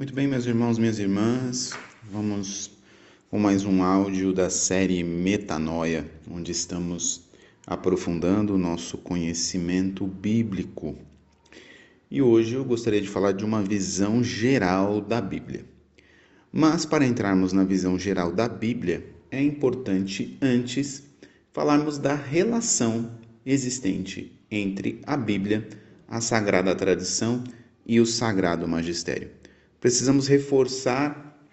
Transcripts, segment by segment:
Muito bem, meus irmãos, minhas irmãs, vamos com mais um áudio da série Metanoia, onde estamos aprofundando o nosso conhecimento bíblico. E hoje eu gostaria de falar de uma visão geral da Bíblia. Mas para entrarmos na visão geral da Bíblia, é importante antes falarmos da relação existente entre a Bíblia, a Sagrada Tradição e o Sagrado Magistério. Precisamos reforçar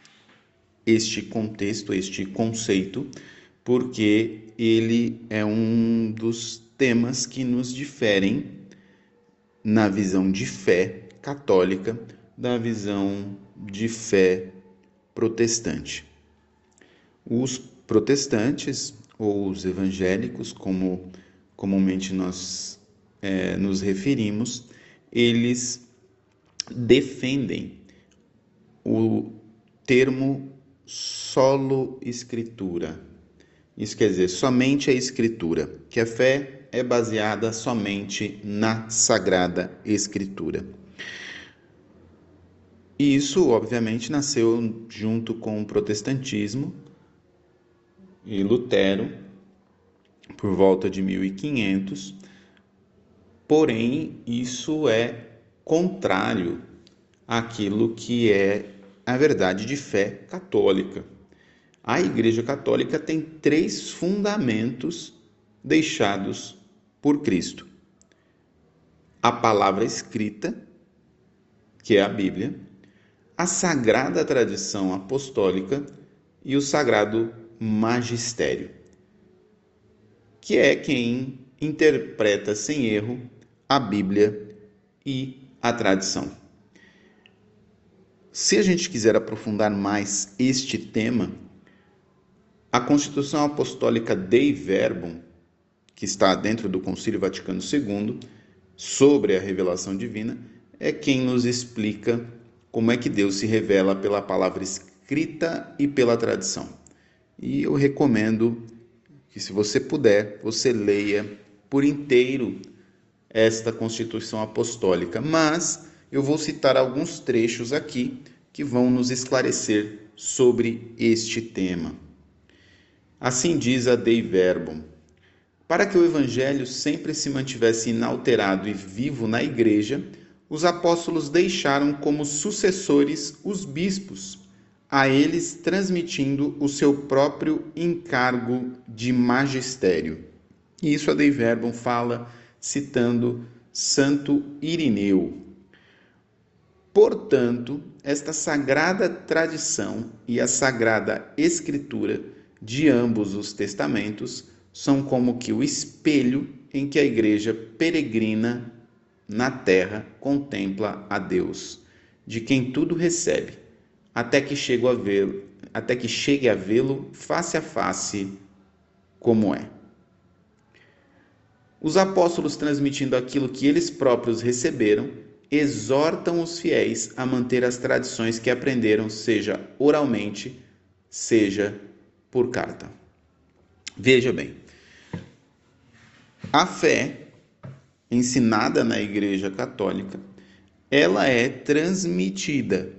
este contexto, este conceito, porque ele é um dos temas que nos diferem na visão de fé católica da visão de fé protestante. Os protestantes, ou os evangélicos, como comumente nós é, nos referimos, eles defendem o termo solo escritura. Isso quer dizer somente a escritura, que a fé é baseada somente na sagrada escritura. E isso, obviamente, nasceu junto com o protestantismo e Lutero, por volta de 1500. Porém, isso é contrário àquilo que é a verdade de fé católica. A Igreja Católica tem três fundamentos deixados por Cristo: a palavra escrita, que é a Bíblia, a sagrada tradição apostólica e o sagrado magistério, que é quem interpreta sem erro a Bíblia e a tradição. Se a gente quiser aprofundar mais este tema, a Constituição Apostólica Dei Verbum, que está dentro do Concílio Vaticano II, sobre a revelação divina, é quem nos explica como é que Deus se revela pela palavra escrita e pela tradição. E eu recomendo que, se você puder, você leia por inteiro esta Constituição Apostólica, mas eu vou citar alguns trechos aqui que vão nos esclarecer sobre este tema. Assim diz a Dei Verbum: Para que o evangelho sempre se mantivesse inalterado e vivo na igreja, os apóstolos deixaram como sucessores os bispos, a eles transmitindo o seu próprio encargo de magistério. E isso a Dei Verbum fala citando Santo Irineu. Portanto, esta sagrada tradição e a sagrada escritura de ambos os testamentos são como que o espelho em que a igreja peregrina na terra contempla a Deus, de quem tudo recebe, até que chegue a vê-lo, até que chegue a vê-lo face a face como é. Os apóstolos transmitindo aquilo que eles próprios receberam exortam os fiéis a manter as tradições que aprenderam, seja oralmente, seja por carta. Veja bem, a fé ensinada na Igreja Católica, ela é transmitida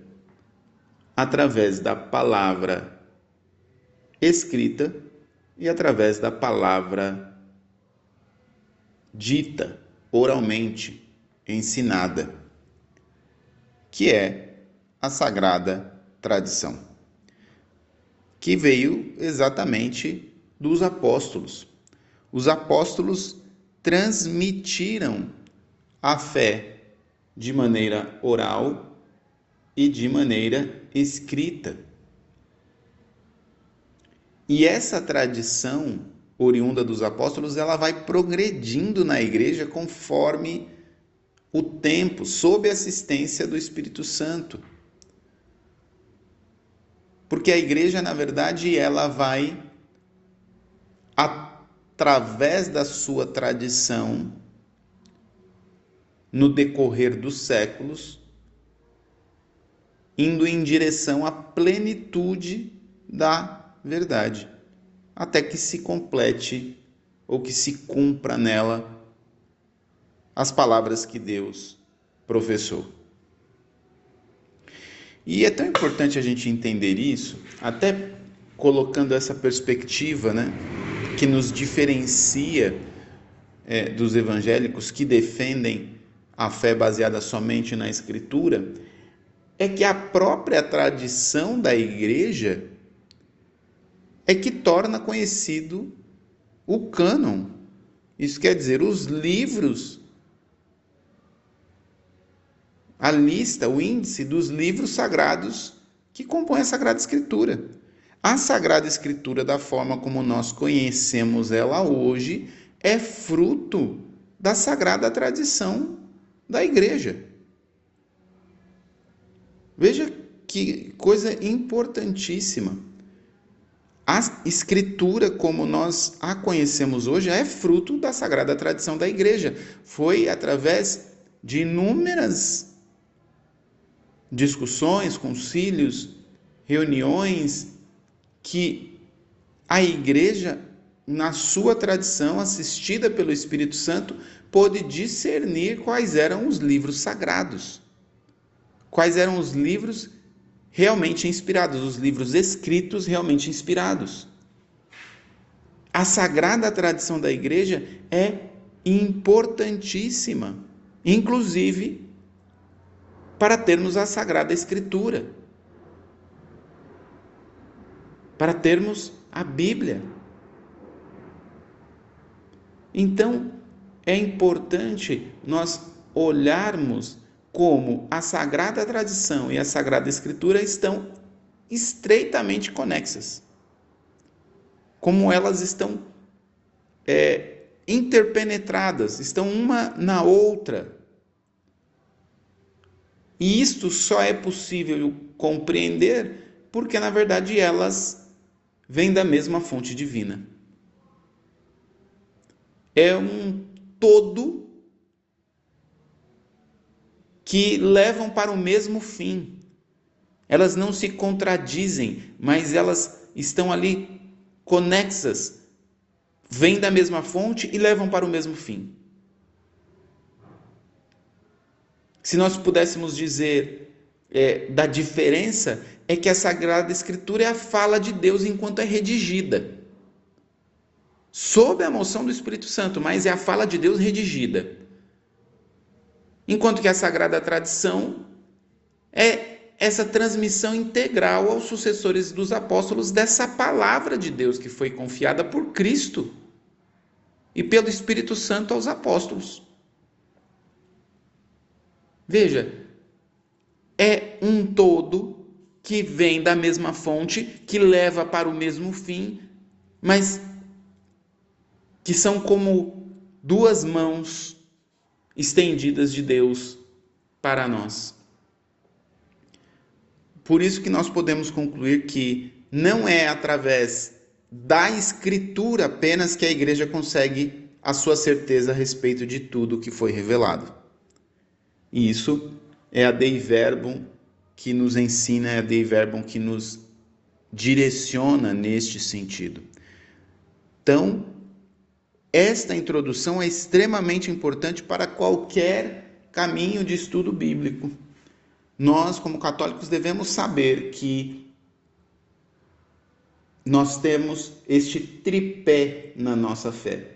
através da palavra escrita e através da palavra dita oralmente ensinada, que é a sagrada tradição, que veio exatamente dos apóstolos. Os apóstolos transmitiram a fé de maneira oral e de maneira escrita. E essa tradição oriunda dos apóstolos, ela vai progredindo na igreja conforme o tempo sob assistência do Espírito Santo. Porque a igreja, na verdade, ela vai através da sua tradição no decorrer dos séculos, indo em direção à plenitude da verdade, até que se complete ou que se cumpra nela as palavras que Deus professou. E é tão importante a gente entender isso, até colocando essa perspectiva, né, que nos diferencia é, dos evangélicos que defendem a fé baseada somente na Escritura, é que a própria tradição da igreja é que torna conhecido o cânon. Isso quer dizer, os livros, a lista, o índice dos livros sagrados que compõem a Sagrada Escritura. A Sagrada Escritura, da forma como nós conhecemos ela hoje, é fruto da sagrada tradição da igreja. Veja que coisa importantíssima. A escritura, como nós a conhecemos hoje, é fruto da sagrada tradição da igreja. Foi através de inúmeras discussões, concílios, reuniões, que a igreja, na sua tradição, assistida pelo Espírito Santo, pôde discernir quais eram os livros sagrados. Quais eram os livros realmente inspirados, os livros escritos realmente inspirados. A sagrada tradição da igreja é importantíssima, inclusive para termos a sagrada escritura, para termos a Bíblia. Então, é importante nós olharmos como a sagrada tradição e a sagrada escritura estão estreitamente conexas. Como elas estão é, interpenetradas, estão uma na outra. E isto só é possível compreender porque, na verdade, elas vêm da mesma fonte divina. É um todo que levam para o mesmo fim. Elas não se contradizem, mas elas estão ali conexas, vêm da mesma fonte e levam para o mesmo fim. Se nós pudéssemos dizer é, da diferença, é que a Sagrada Escritura é a fala de Deus enquanto é redigida. Sob a moção do Espírito Santo, mas é a fala de Deus redigida. Enquanto que a sagrada tradição é essa transmissão integral aos sucessores dos apóstolos dessa palavra de Deus que foi confiada por Cristo e pelo Espírito Santo aos apóstolos. Veja, é um todo que vem da mesma fonte, que leva para o mesmo fim, mas que são como duas mãos estendidas de Deus para nós. Por isso que nós podemos concluir que não é através da escritura apenas que a igreja consegue a sua certeza a respeito de tudo que foi revelado. E isso é a Dei Verbum que nos ensina, é a Dei Verbum que nos direciona neste sentido. Então, esta introdução é extremamente importante para qualquer caminho de estudo bíblico. Nós, como católicos, devemos saber que nós temos este tripé na nossa fé,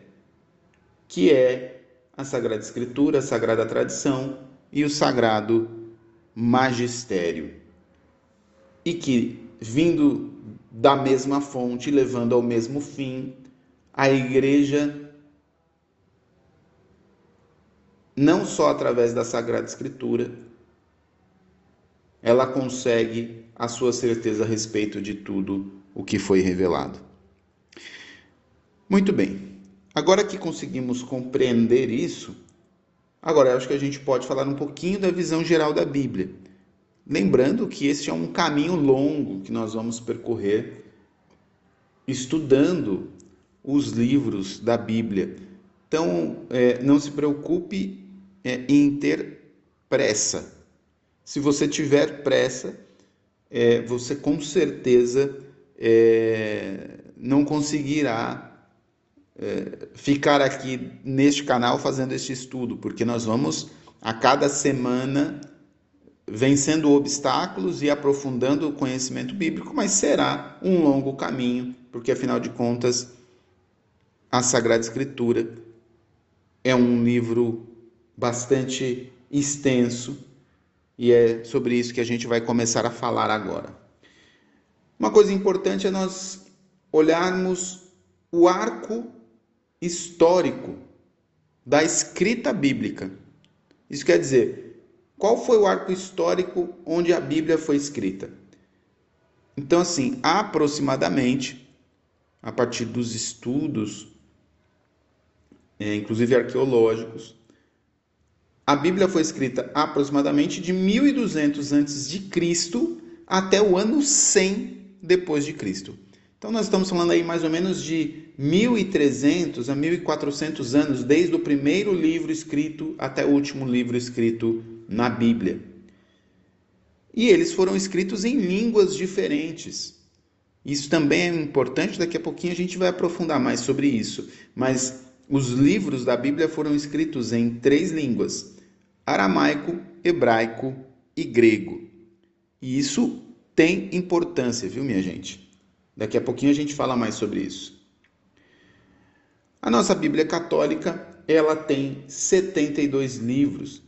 que é a Sagrada Escritura, a Sagrada Tradição e o Sagrado Magistério. E que, vindo da mesma fonte, levando ao mesmo fim, a igreja, não só através da Sagrada Escritura, ela consegue a sua certeza a respeito de tudo o que foi revelado. Muito bem. Agora que conseguimos compreender isso, agora acho que a gente pode falar um pouquinho da visão geral da Bíblia. Lembrando que este é um caminho longo que nós vamos percorrer estudando os livros da Bíblia. Então, é, não se preocupe é, em ter pressa. Se você tiver pressa, é, você com certeza não conseguirá ficar aqui neste canal fazendo este estudo, porque nós vamos a cada semana vencendo obstáculos e aprofundando o conhecimento bíblico, mas será um longo caminho, porque afinal de contas, a Sagrada Escritura é um livro bastante extenso e é sobre isso que a gente vai começar a falar agora. Uma coisa importante é nós olharmos o arco histórico da escrita bíblica. Isso quer dizer, qual foi o arco histórico onde a Bíblia foi escrita? Então, assim, aproximadamente, a partir dos estudos, é, inclusive arqueológicos, a Bíblia foi escrita aproximadamente de 1200 antes de Cristo até o ano 100 depois de Cristo. Então nós estamos falando aí mais ou menos de 1300 a 1400 anos desde o primeiro livro escrito até o último livro escrito na Bíblia. E eles foram escritos em línguas diferentes. Isso também é importante, daqui a pouquinho a gente vai aprofundar mais sobre isso. Mas os livros da Bíblia foram escritos em três línguas: aramaico, hebraico e grego. E isso tem importância, viu, minha gente? Daqui a pouquinho a gente fala mais sobre isso. A nossa Bíblia católica, ela tem 72 livros,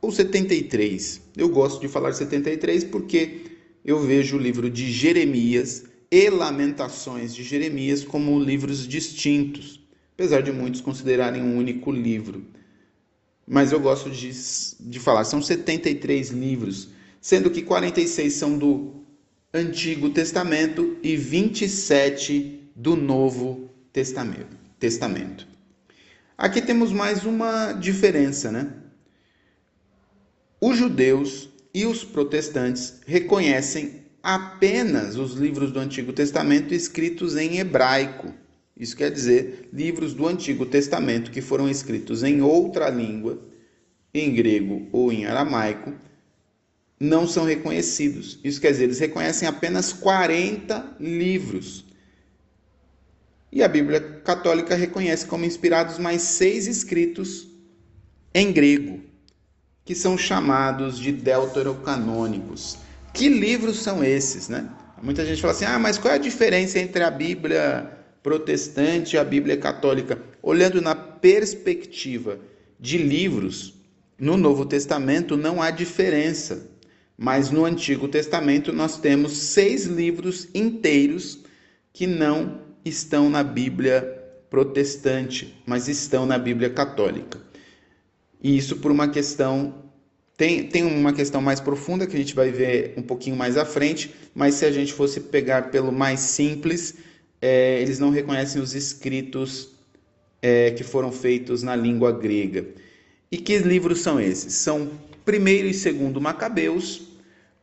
ou 73. Eu gosto de falar 73 porque eu vejo o livro de Jeremias e Lamentações de Jeremias como livros distintos, apesar de muitos considerarem um único livro. Mas eu gosto de, de falar, são 73 livros sendo que 46 são do Antigo Testamento e 27 do Novo Testamento. Aqui temos mais uma diferença, né? Os judeus e os protestantes reconhecem apenas os livros do Antigo Testamento escritos em hebraico. Isso quer dizer, livros do Antigo Testamento que foram escritos em outra língua, em grego ou em aramaico, não são reconhecidos. Isso quer dizer, eles reconhecem apenas 40 livros. E a Bíblia Católica reconhece como inspirados mais seis escritos em grego, que são chamados de deuterocanônicos. Que livros são esses, né? Muita gente fala assim: "Ah, mas qual é a diferença entre a Bíblia protestante e a Bíblia católica?" Olhando na perspectiva de livros, no Novo Testamento não há diferença. Mas no Antigo Testamento nós temos seis livros inteiros que não estão na Bíblia protestante, mas estão na Bíblia católica. E isso por uma questão. Tem, tem uma questão mais profunda que a gente vai ver um pouquinho mais à frente, mas se a gente fosse pegar pelo mais simples, é, eles não reconhecem os escritos é, que foram feitos na língua grega. E que livros são esses? São primeiro e segundo Macabeus,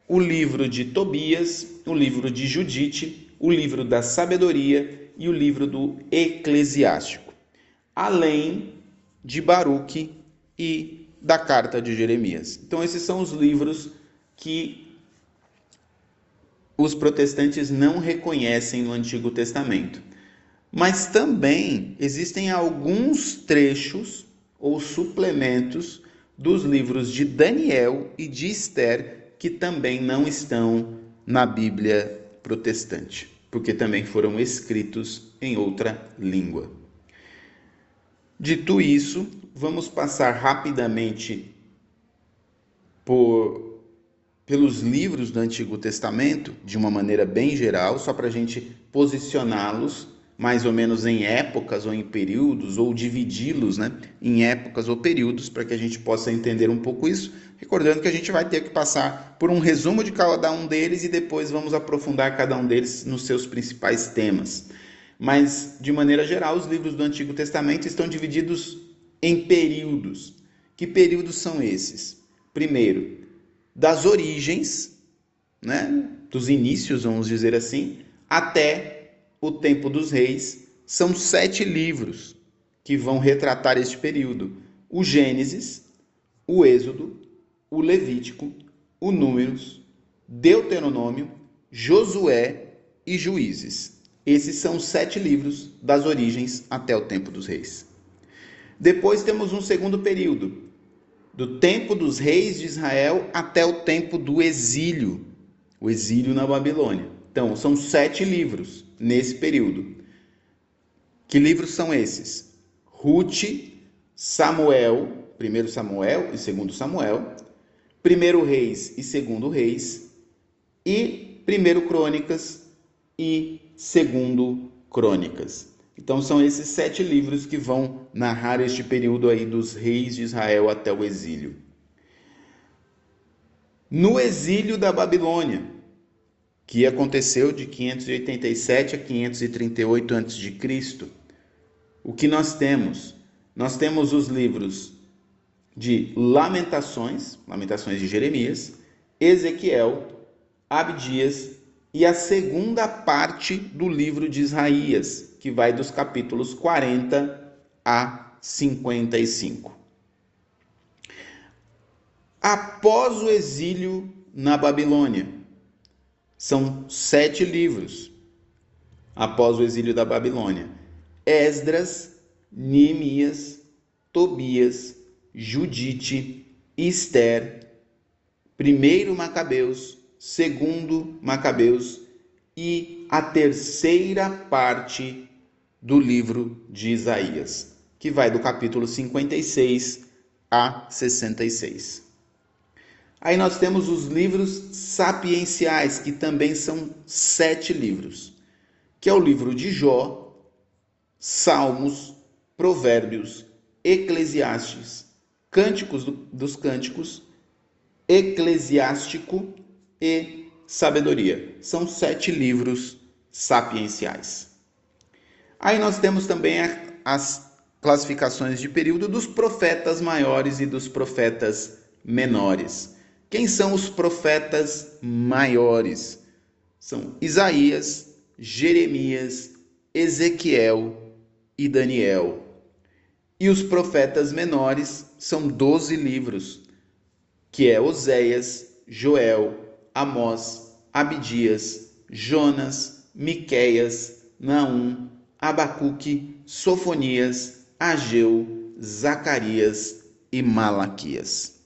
o livro de Tobias, o livro de Judite, o livro da sabedoria e o livro do eclesiástico, além de Baruque e da carta de Jeremias. Então esses são os livros que os protestantes não reconhecem no Antigo Testamento. Mas também existem alguns trechos ou suplementos dos livros de Daniel e de Esther que também não estão na Bíblia protestante, porque também foram escritos em outra língua. Dito isso, vamos passar rapidamente por, pelos livros do Antigo Testamento, de uma maneira bem geral, só para a gente posicioná-los mais ou menos em épocas ou em períodos, ou dividi-los né, em épocas ou períodos, para que a gente possa entender um pouco isso. Recordando que a gente vai ter que passar por um resumo de cada um deles e depois vamos aprofundar cada um deles nos seus principais temas. Mas, de maneira geral, os livros do Antigo Testamento estão divididos em períodos. Que períodos são esses? Primeiro, das origens, né, dos inícios, vamos dizer assim, até o Tempo dos Reis, são sete livros que vão retratar este período: o Gênesis, o Êxodo, o Levítico, o Números, Deuteronômio, Josué e Juízes. Esses são sete livros das origens até o tempo dos reis. Depois temos um segundo período, do tempo dos reis de Israel até o tempo do exílio, o exílio na Babilônia. Então, são sete livros nesse período. Que livros são esses? Ruth, Samuel, primeiro Samuel e segundo Samuel, primeiro Reis e segundo Reis, e primeiro Crônicas e segundo Crônicas. Então são esses sete livros que vão narrar este período aí dos reis de Israel até o exílio. No exílio da Babilônia, que aconteceu de 587 a 538 a.C., o que nós temos? Nós temos os livros de Lamentações, Lamentações de Jeremias, Ezequiel, Abdias e a segunda parte do livro de Isaías, que vai dos capítulos 40 a 55. Após o exílio na Babilônia, são sete livros. Após o exílio da Babilônia, Esdras, Neemias, Tobias, Judite, Esther, primeiro Macabeus, segundo Macabeus e a terceira parte do livro de Isaías, que vai do capítulo 56 a 66. Aí nós temos os livros sapienciais, que também são sete livros, que é o livro de Jó, Salmos, Provérbios, Eclesiastes, Cânticos do, dos Cânticos, Eclesiástico e Sabedoria. São sete livros sapienciais. Aí nós temos também as classificações de período dos profetas maiores e dos profetas menores. Quem são os profetas maiores? São Isaías, Jeremias, Ezequiel e Daniel. E os profetas menores são doze livros, que é Oséias, Joel, Amós, Abidias, Jonas, Miqueias, Naum, Abacuque, Sofonias, Ageu, Zacarias e Malaquias.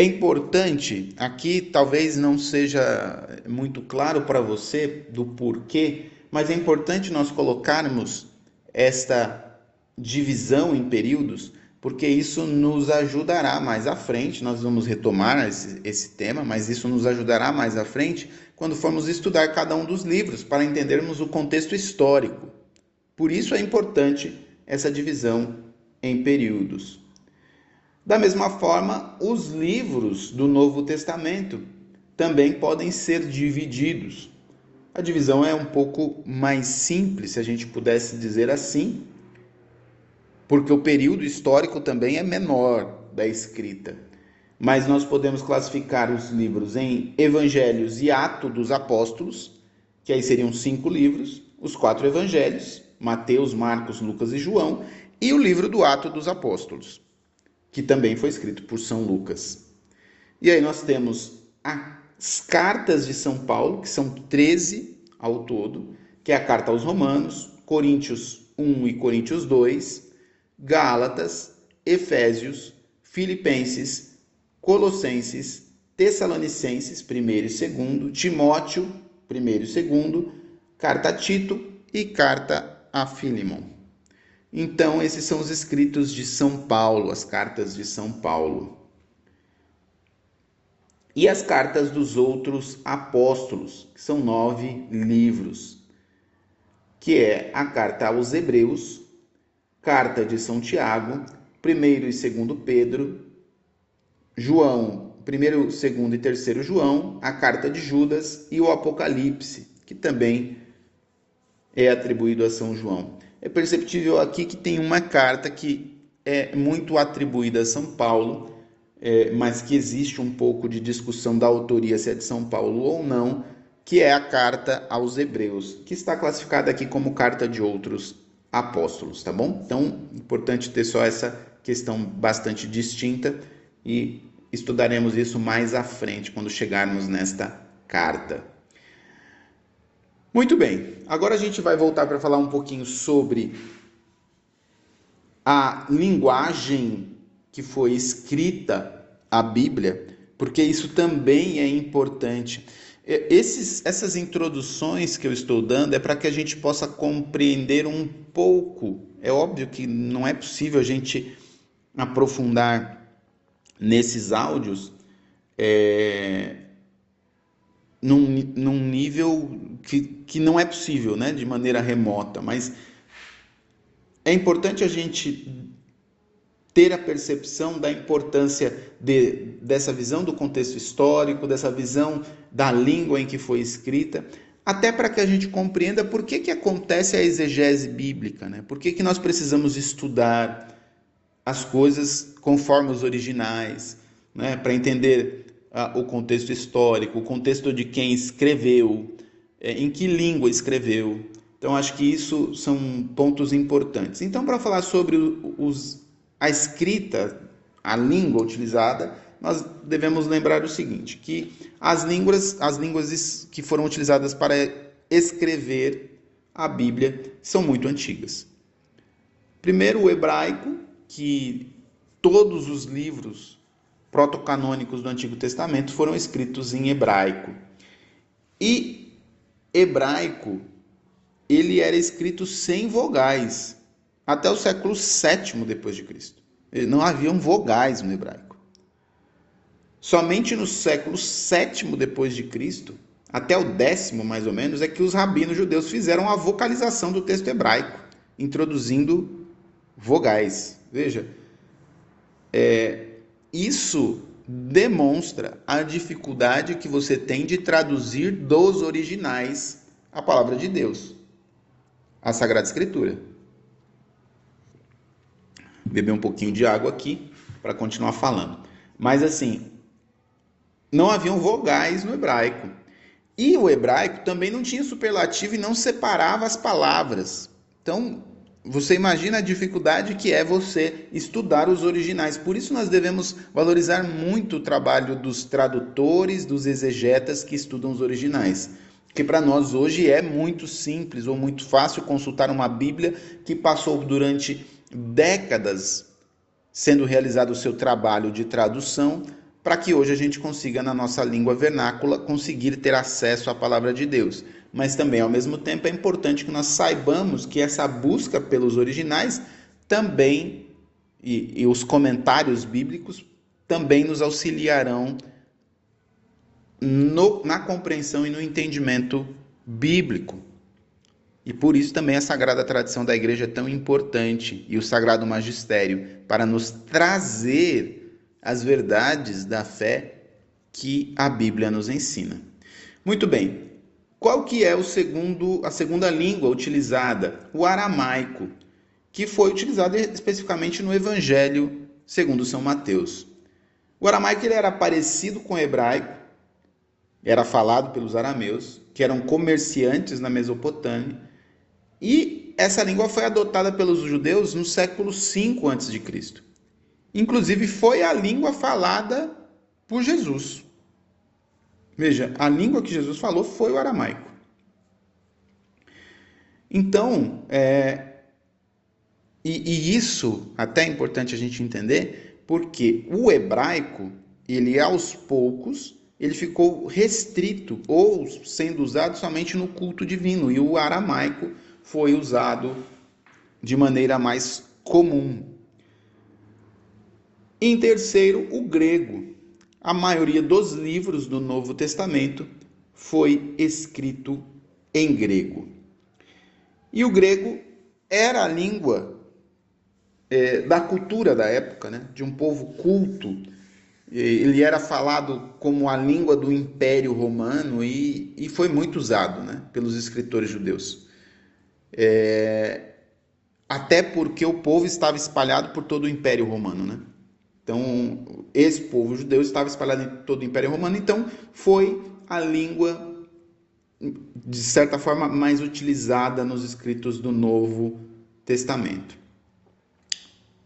É importante, aqui talvez não seja muito claro para você do porquê, mas é importante nós colocarmos esta divisão em períodos, porque isso nos ajudará mais à frente. Nós vamos retomar esse, esse tema, mas isso nos ajudará mais à frente quando formos estudar cada um dos livros para entendermos o contexto histórico. Por isso é importante essa divisão em períodos. Da mesma forma, os livros do Novo Testamento também podem ser divididos. A divisão é um pouco mais simples, se a gente pudesse dizer assim, porque o período histórico também é menor da escrita. Mas nós podemos classificar os livros em Evangelhos e Atos dos Apóstolos, que aí seriam cinco livros, os quatro evangelhos, Mateus, Marcos, Lucas e João, e o livro do Ato dos Apóstolos, que também foi escrito por São Lucas. E aí nós temos as cartas de São Paulo, que são 13 ao todo, que é a carta aos Romanos, Coríntios 1 e Coríntios 2, Gálatas, Efésios, Filipenses, Colossenses, Tessalonicenses, primeiro e segundo, Timóteo, primeiro e segundo, carta a Tito e carta a Filimon. Então, esses são os escritos de São Paulo, as cartas de São Paulo. E as cartas dos outros apóstolos, que são nove livros, que é a carta aos Hebreus, Carta de São Tiago, 1 e 2 Pedro, João, 1, 2 e 3 João, a Carta de Judas e o Apocalipse, que também é atribuído a São João. É perceptível aqui que tem uma carta que é muito atribuída a São Paulo, é, mas que existe um pouco de discussão da autoria se é de São Paulo ou não, que é a carta aos Hebreus, que está classificada aqui como carta de outros apóstolos, tá bom? Então, importante ter só essa questão bastante distinta e estudaremos isso mais à frente quando chegarmos nesta carta. Muito bem, agora a gente vai voltar para falar um pouquinho sobre a linguagem que foi escrita a Bíblia, porque isso também é importante. Esses, essas introduções que eu estou dando é para que a gente possa compreender um pouco. É óbvio que não é possível a gente aprofundar nesses áudios é, num, num nível que, que não é possível, né, de maneira remota, mas é importante a gente ter a percepção da importância de, dessa visão do contexto histórico, dessa visão da língua em que foi escrita, até para que a gente compreenda por que, que acontece a exegese bíblica, né? por que, que nós precisamos estudar as coisas conforme os originais, né? para entender ah, o contexto histórico, o contexto de quem escreveu, em que língua escreveu. Então, acho que isso são pontos importantes. Então, para falar sobre os a escrita, a língua utilizada, nós devemos lembrar o seguinte, que as línguas, as línguas que foram utilizadas para escrever a Bíblia são muito antigas. Primeiro, o hebraico, que todos os livros protocanônicos do Antigo Testamento foram escritos em hebraico. E hebraico, ele era escrito sem vogais até o século VII depois de Cristo. Não haviam vogais no hebraico. Somente no século VII depois de Cristo, até o décimo mais ou menos, é que os rabinos judeus fizeram a vocalização do texto hebraico, introduzindo vogais. Veja, é, isso demonstra a dificuldade que você tem de traduzir dos originais a palavra de Deus, a Sagrada Escritura beber um pouquinho de água aqui para continuar falando. Mas assim, não haviam vogais no hebraico. E o hebraico também não tinha superlativo e não separava as palavras. Então, você imagina a dificuldade que é você estudar os originais. Por isso nós devemos valorizar muito o trabalho dos tradutores, dos exegetas que estudam os originais. Porque para nós hoje é muito simples ou muito fácil consultar uma Bíblia que passou durante décadas sendo realizado o seu trabalho de tradução para que hoje a gente consiga, na nossa língua vernácula, conseguir ter acesso à palavra de Deus. Mas também, ao mesmo tempo, é importante que nós saibamos que essa busca pelos originais também, e, e os comentários bíblicos, também nos auxiliarão no, na compreensão e no entendimento bíblico. E por isso também a sagrada tradição da igreja é tão importante e o sagrado magistério para nos trazer as verdades da fé que a Bíblia nos ensina. Muito bem. Qual que é o segundo a segunda língua utilizada? O aramaico, que foi utilizado especificamente no evangelho segundo São Mateus. O aramaico ele era parecido com o hebraico, era falado pelos arameus, que eram comerciantes na Mesopotâmia e essa língua foi adotada pelos judeus no século V a.C. Inclusive foi a língua falada por Jesus. Veja, a língua que Jesus falou foi o aramaico. Então, é, e, e, isso até é importante a gente entender, porque o hebraico, ele aos poucos, ele ficou restrito ou sendo usado somente no culto divino, e o aramaico foi usado de maneira mais comum. Em terceiro, o grego. A maioria dos livros do Novo Testamento foi escrito em grego. E o grego era a língua é, da cultura da época, né? de um povo culto. Ele era falado como a língua do Império Romano e, e foi muito usado né? pelos escritores judeus. É, até porque o povo estava espalhado por todo o Império Romano, né? Então, esse povo judeu estava espalhado em todo o Império Romano, então foi a língua de certa forma mais utilizada nos escritos do Novo Testamento.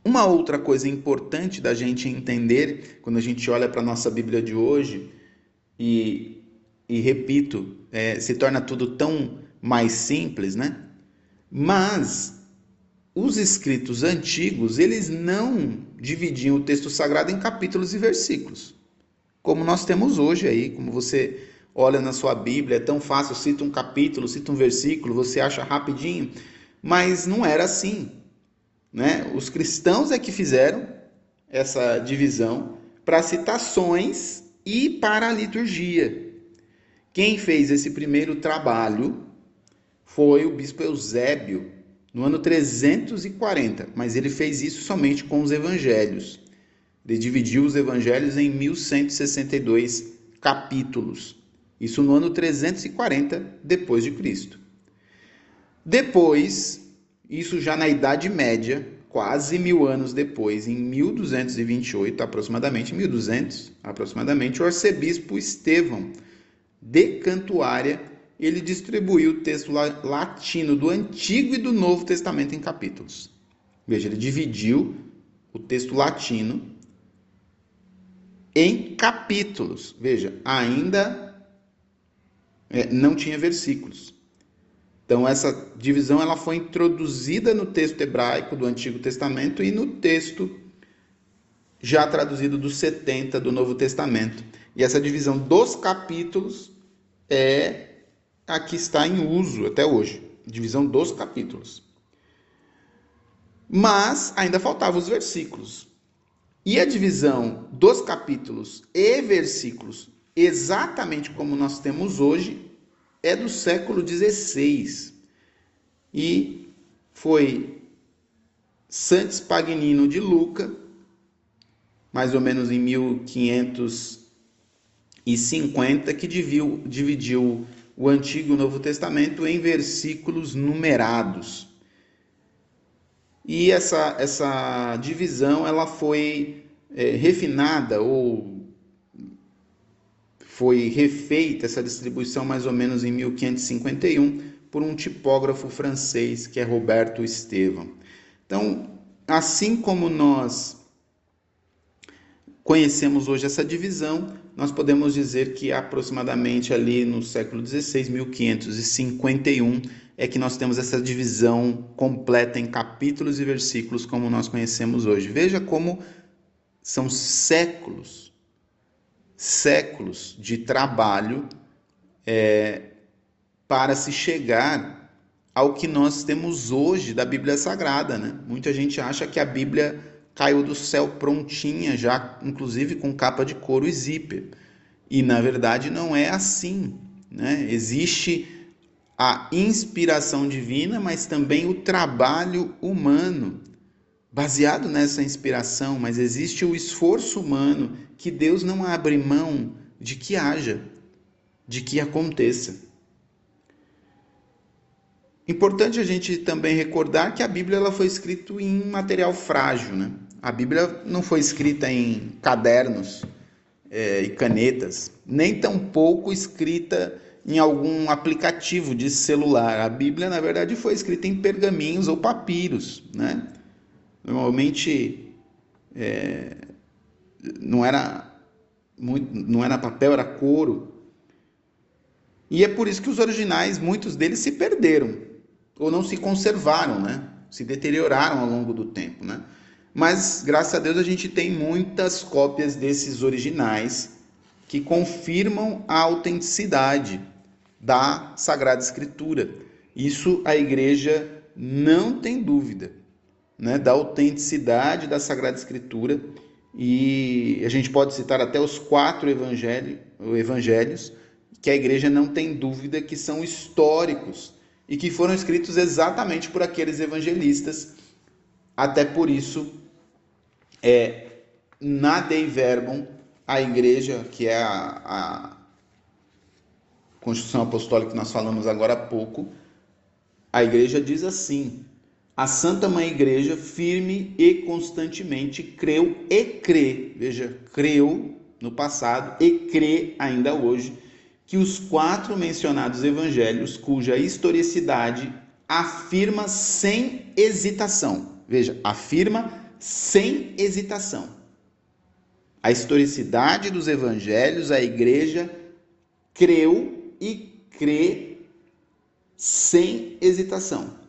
Uma outra coisa importante da gente entender quando a gente olha para a nossa Bíblia de hoje, e, e repito, é, se torna tudo tão mais simples, né? Mas os escritos antigos, eles não dividiam o texto sagrado em capítulos e versículos, como nós temos hoje aí, como você olha na sua Bíblia, é tão fácil, cita um capítulo, cita um versículo, você acha rapidinho, mas não era assim, né? Os cristãos é que fizeram essa divisão para citações e para a liturgia. Quem fez esse primeiro trabalho foi o bispo Eusébio, no ano 340, mas ele fez isso somente com os evangelhos. Ele dividiu os evangelhos em 1162 capítulos. Isso no ano 340 depois de Cristo. Depois, isso já na Idade Média, quase mil anos depois, em 1228, aproximadamente 1200, aproximadamente, o arcebispo Estevão de Cantuária ele distribuiu o texto latino do Antigo e do Novo Testamento em capítulos. Veja, ele dividiu o texto latino em capítulos. Veja, ainda é, não tinha versículos. Então essa divisão ela foi introduzida no texto hebraico do Antigo Testamento e no texto já traduzido dos 70 do Novo Testamento. E essa divisão dos capítulos é a que está em uso até hoje, divisão dos capítulos. Mas ainda faltavam os versículos. E a divisão dos capítulos e versículos, exatamente como nós temos hoje, é do século XVI. E foi Santos Pagnino de Luca, mais ou menos em 1550, que dividiu, dividiu o Antigo e o Novo Testamento em versículos numerados. E essa, essa divisão ela foi é, refinada ou foi refeita essa distribuição mais ou menos em 1551 por um tipógrafo francês que é Roberto Estevam. Então, assim como nós conhecemos hoje essa divisão, nós podemos dizer que aproximadamente ali no século XVI, 1551, é que nós temos essa divisão completa em capítulos e versículos como nós conhecemos hoje. Veja como são séculos, séculos de trabalho é, para se chegar ao que nós temos hoje da Bíblia Sagrada. Né? Muita gente acha que a Bíblia caiu do céu prontinha, já inclusive com capa de couro e zíper. E na verdade não é assim. Né? Existe a inspiração divina, mas também o trabalho humano baseado nessa inspiração, mas existe o esforço humano que Deus não abre mão de que haja, de que aconteça. Importante a gente também recordar que a Bíblia ela foi escrita em material frágil, né? A Bíblia não foi escrita em cadernos é, e canetas, nem tampouco escrita em algum aplicativo de celular. A Bíblia, na verdade, foi escrita em pergaminhos ou papiros, né? Normalmente é, não era muito, não era papel, era couro. E é por isso que os originais, muitos deles se perderam ou não se conservaram, né? Se deterioraram ao longo do tempo, né? Mas graças a Deus a gente tem muitas cópias desses originais que confirmam a autenticidade da Sagrada Escritura. Isso a igreja não tem dúvida, né, da autenticidade da Sagrada Escritura e a gente pode citar até os quatro evangelhos que a igreja não tem dúvida que são históricos e que foram escritos exatamente por aqueles evangelistas. Até por isso é na Dei Verbum, a igreja, que é a, a Constituição Apostólica que nós falamos agora há pouco, a igreja diz assim: a Santa Mãe Igreja, firme e constantemente, creu e crê, veja, creu no passado e crê ainda hoje, que os quatro mencionados evangelhos, cuja historicidade afirma sem hesitação, veja, afirma sem hesitação. A historicidade dos evangelhos, a igreja creu e crê sem hesitação.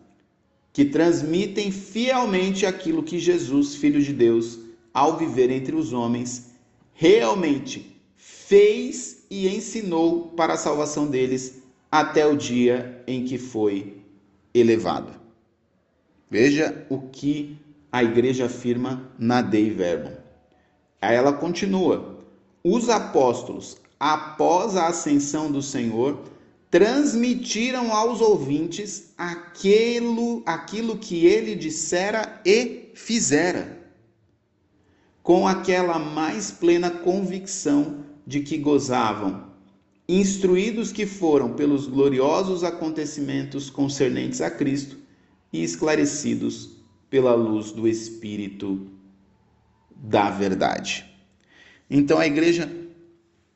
que transmitem fielmente aquilo que Jesus, Filho de Deus, ao viver entre os homens, realmente fez e ensinou para a salvação deles até o dia em que foi elevado. Veja o que a igreja afirma na Dei Verbum. Aí ela continua: os apóstolos, após a ascensão do Senhor, transmitiram aos ouvintes aquilo, aquilo que ele dissera e fizera, com aquela mais plena convicção de que gozavam, instruídos que foram pelos gloriosos acontecimentos concernentes a Cristo e esclarecidos pela luz do Espírito da verdade. Então a igreja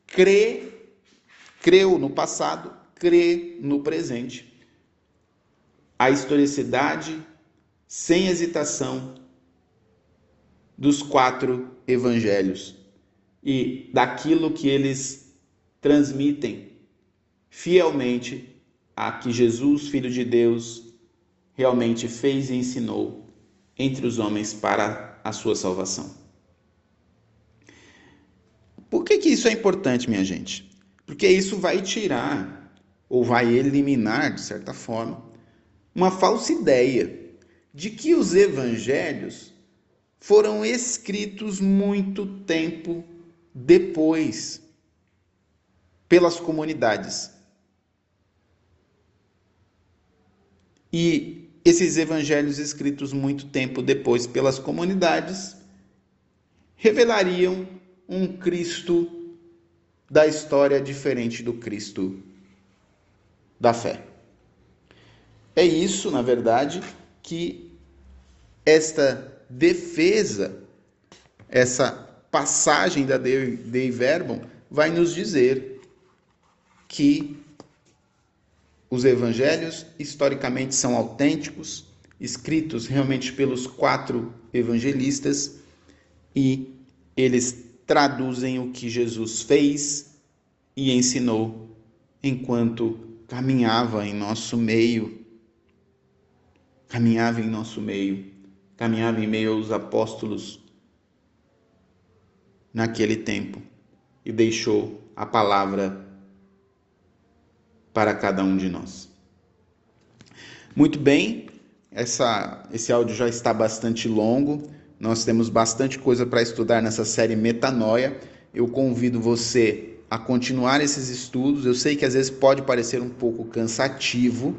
crê, creu no passado, crê no presente. A historicidade, sem hesitação, dos quatro evangelhos e daquilo que eles transmitem fielmente a que Jesus, Filho de Deus, realmente fez e ensinou entre os homens para a sua salvação. Por que, que isso é importante, minha gente? Porque isso vai tirar ou vai eliminar, de certa forma, uma falsa ideia de que os evangelhos foram escritos muito tempo depois pelas comunidades. E esses evangelhos escritos muito tempo depois pelas comunidades revelariam um Cristo da história diferente do Cristo da fé. É isso, na verdade, que esta defesa, essa passagem da Dei Verbum vai nos dizer que os evangelhos historicamente são autênticos, escritos realmente pelos quatro evangelistas e eles traduzem o que Jesus fez e ensinou enquanto caminhava em nosso meio, caminhava em nosso meio, caminhava em meio aos apóstolos naquele tempo e deixou a palavra para cada um de nós. Muito bem, essa, esse áudio já está bastante longo, nós temos bastante coisa para estudar nessa série Metanoia. Eu convido você a continuar esses estudos. Eu sei que às vezes pode parecer um pouco cansativo,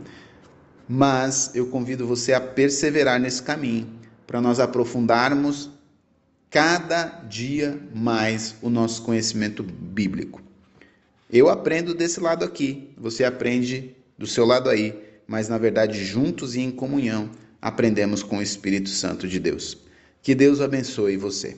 mas eu convido você a perseverar nesse caminho para nós aprofundarmos cada dia mais o nosso conhecimento bíblico. Eu aprendo desse lado aqui, você aprende do seu lado aí, mas na verdade juntos e em comunhão aprendemos com o Espírito Santo de Deus. Que Deus abençoe você.